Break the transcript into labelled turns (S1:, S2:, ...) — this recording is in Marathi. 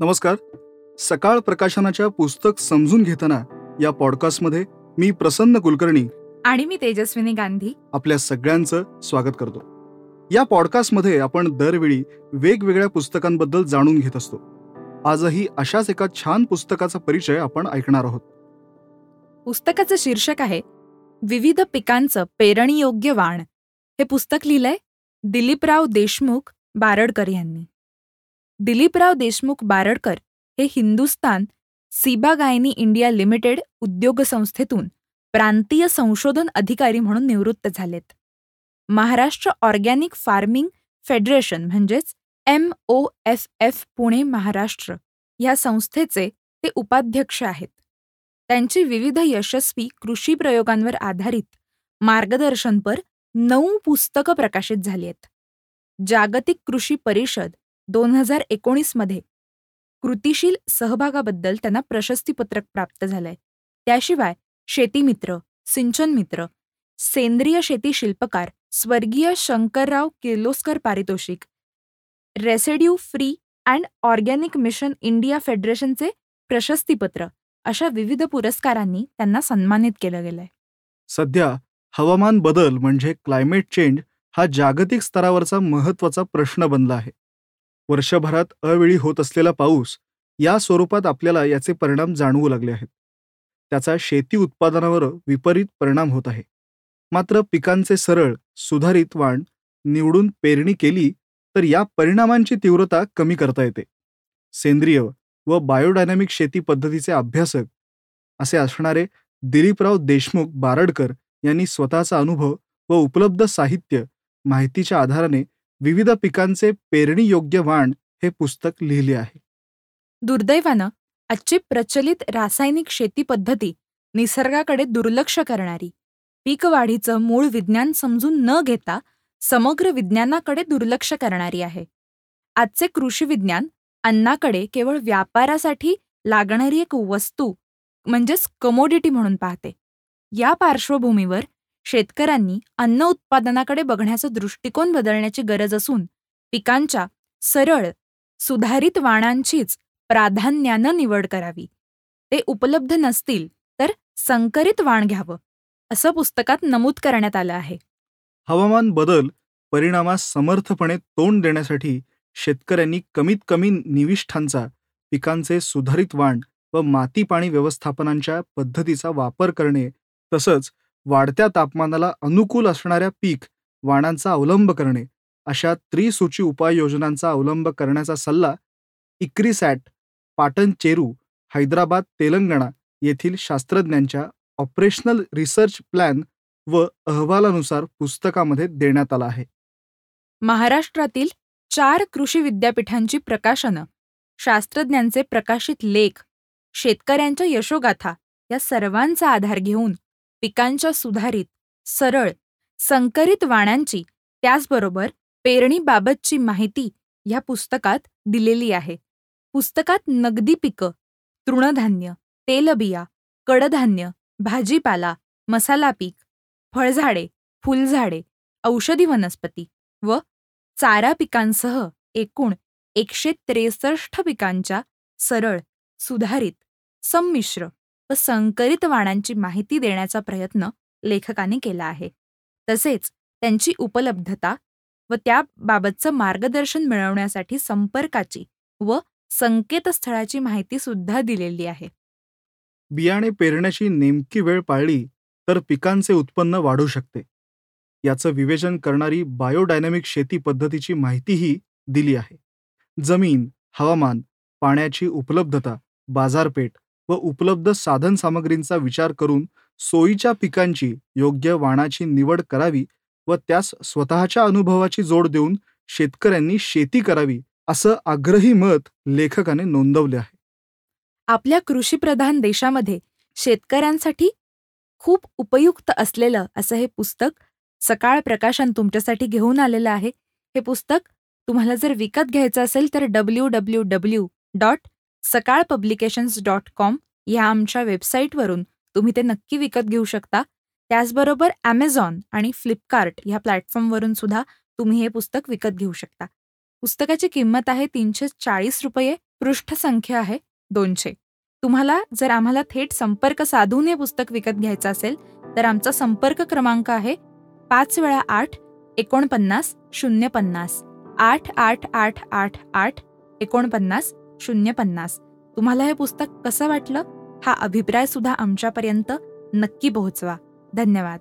S1: नमस्कार. सकाळ प्रकाशनाच्या पुस्तक समजून घेताना या पॉडकास्टमध्ये मी प्रसन्न कुलकर्णी
S2: आणि मी तेजस्विनी गांधी.
S1: आपल्या सगळ्यांचं स्वागत करतो. या पॉडकास्टमध्ये आपण दरवेळी वेगवेगळ्या पुस्तकांबद्दल जाणून घेत असतो. आजही अशाच एका छान पुस्तकाचा परिचय आपण ऐकणार आहोत.
S2: पुस्तकाचं शीर्षक आहे विविध पिकांचं पेरणीयोग्य वाण. हे पुस्तक लिहिलंय दिलीपराव देशमुख बारडकर यांनी. दिलीपराव देशमुख बारडकर हे हिंदुस्तान सीबा गायनी इंडिया लिमिटेड उद्योग संस्थेतून प्रांतीय संशोधन अधिकारी म्हणून निवृत्त झालेत. महाराष्ट्र ऑर्गॅनिक फार्मिंग फेडरेशन म्हणजेच M O F F Pune Maharashtra ह्या संस्थेचे ते उपाध्यक्ष आहेत. त्यांची विविध यशस्वी कृषी प्रयोगांवर आधारित मार्गदर्शनपर नऊ पुस्तकं प्रकाशित झाली आहेत. जागतिक कृषी परिषद दोन हजार एकोणीसमध्ये कृतिशील सहभागाबद्दल त्यांना प्रशस्तीपत्रक प्राप्त झालंय. त्याशिवाय शेतीमित्र सिंचन मित्र सेंद्रिय शेती शिल्पकार स्वर्गीय शंकरराव किर्लोस्कर पारितोषिक residue free and organic mission India फेडरेशनचे प्रशस्तीपत्र अशा विविध पुरस्कारांनी त्यांना सन्मानित केलं गेलंय.
S1: सध्या हवामान बदल म्हणजे क्लायमेट चेंज हा जागतिक स्तरावरचा महत्त्वाचा प्रश्न बनला आहे. वर्षभरात अवेळी होत असलेला पाऊस या स्वरूपात आपल्याला याचे परिणाम जाणवू लागले आहेत. त्याचा शेती उत्पादनावर विपरीत परिणाम होत आहे. मात्र पिकांचे सरळ सुधारित वाण निवडून पेरणी केली तर या परिणामांची तीव्रता कमी करता येते. सेंद्रिय व बायोडायनामिक शेती पद्धतीचे अभ्यासक असे असणारे दिलीपराव देशमुख बारडकर यांनी स्वतःचा अनुभव व उपलब्ध साहित्य माहितीच्या आधाराने विविध पिकांचे पेरणी योग्य वाण हे पुस्तक लिहिले आहे.
S2: दुर्दैवानं आजची प्रचलित रासायनिक शेती पद्धती निसर्गाकडे दुर्लक्ष करणारी. पीक वाढीचं मूळ विज्ञान समजून न घेता समग्र विज्ञानाकडे दुर्लक्ष करणारी आहे. आजचे कृषी विज्ञान अन्नाकडे केवळ व्यापारासाठी लागणारी एक वस्तू म्हणजेच कमोडिटी म्हणून पाहते. या पार्श्वभूमीवर शेतकऱ्यांनी अन्न उत्पादनाकडे बघण्याचा दृष्टिकोन बदलण्याची गरज असून पिकांच्या सरळ सुधारित वाणांचीच प्राधान्यानं निवड करावी. ते उपलब्ध नसतील तर संकरित वाण घ्यावं असं पुस्तकात नमूद करण्यात आलं आहे.
S1: हवामान बदल परिणामास समर्थपणे तोंड देण्यासाठी शेतकऱ्यांनी कमीत कमी निविष्ठांचा पिकांचे सुधारित वाण व माती पाणी व्यवस्थापनांच्या पद्धतीचा वापर करणे तसंच वाढत्या तापमानाला अनुकूल असणाऱ्या पीक वाणांचा अवलंब करणे. अशा त्रिसूची उपाययोजनांचा अवलंब करण्याचा सल्ला इक्रिसॅट पाटण चेरू हैदराबाद तेलंगणा येथील शास्त्रज्ञांच्या ऑपरेशनल रिसर्च प्लॅन व अहवालानुसार पुस्तकामध्ये देण्यात आला आहे.
S2: महाराष्ट्रातील चार कृषी विद्यापीठांची प्रकाशनं शास्त्रज्ञांचे प्रकाशित लेख शेतकऱ्यांच्या यशोगाथा या सर्वांचा आधार घेऊन पिकांच्या सुधारित सरळ संकरित वाणांची त्याचबरोबर पेरणीबाबतची माहिती ह्या पुस्तकात दिलेली आहे. पुस्तकात नगदी पिकं तृणधान्य तेलबिया कडधान्य भाजीपाला मसाला पीक फळझाडे फुलझाडे औषधी वनस्पती व चारा पिकांसह एकूण एकशे त्रेसष्ट पिकांच्या सरळ सुधारित संमिश्र व संकरित वाणांची माहिती देण्याचा प्रयत्न लेखकाने केला आहे. तसेच त्यांची उपलब्धता व त्याबाबतचं मार्गदर्शन मिळवण्यासाठी संपर्काची व संकेतस्थळाची माहिती सुद्धा दिलेली आहे.
S1: बियाणे पेरण्याची नेमकी वेळ पाळली तर पिकांचे उत्पन्न वाढू शकते. याचं विवेचन करणारी बायोडायनामिक शेती पद्धतीची माहितीही दिली आहे. जमीन हवामान पाण्याची उपलब्धता बाजारपेठ व उपलब्ध साधनसामग्रींचा विचार करून सोयीच्या पिकांची योग्य वाणाची निवड करावी व त्यास स्वतःच्या अनुभवाची जोड देऊन शेतकऱ्यांनी शेती करावी असं आग्रही मत लेखकाने नोंदवले आहे.
S2: आपल्या कृषीप्रधान देशामध्ये शेतकऱ्यांसाठी खूप उपयुक्त असलेलं असं हे पुस्तक सकाळ प्रकाशन तुमच्यासाठी घेऊन आलेलं आहे. हे पुस्तक तुम्हाला जर विकत घ्यायचं असेल तर W W W dot Sakal publications dot com ह्या आमच्या वेबसाईटवरून तुम्ही ते नक्की विकत घेऊ शकता. त्याचबरोबर ॲमेझॉन आणि फ्लिपकार्ट ह्या प्लॅटफॉर्मवरून सुद्धा तुम्ही हे पुस्तक विकत घेऊ शकता. पुस्तकाची किंमत आहे तीनशे चाळीस रुपये पृष्ठसंख्या आहे दोनशे. तुम्हाला जर आम्हाला थेट संपर्क साधून हे पुस्तक विकत घ्यायचं असेल तर आमचा संपर्क क्रमांक आहे पाच वेळा आठ एकोणपन्नास शून्य पन्नास. आठ आठ आठ आठ आठ एकोणपन्नास शून्य पन्नास तुम्हाला हे पुस्तक कसं वाटलं? हा अभिप्राय सुद्धा आमच्यापर्यंत नक्की पोहोचवा. धन्यवाद.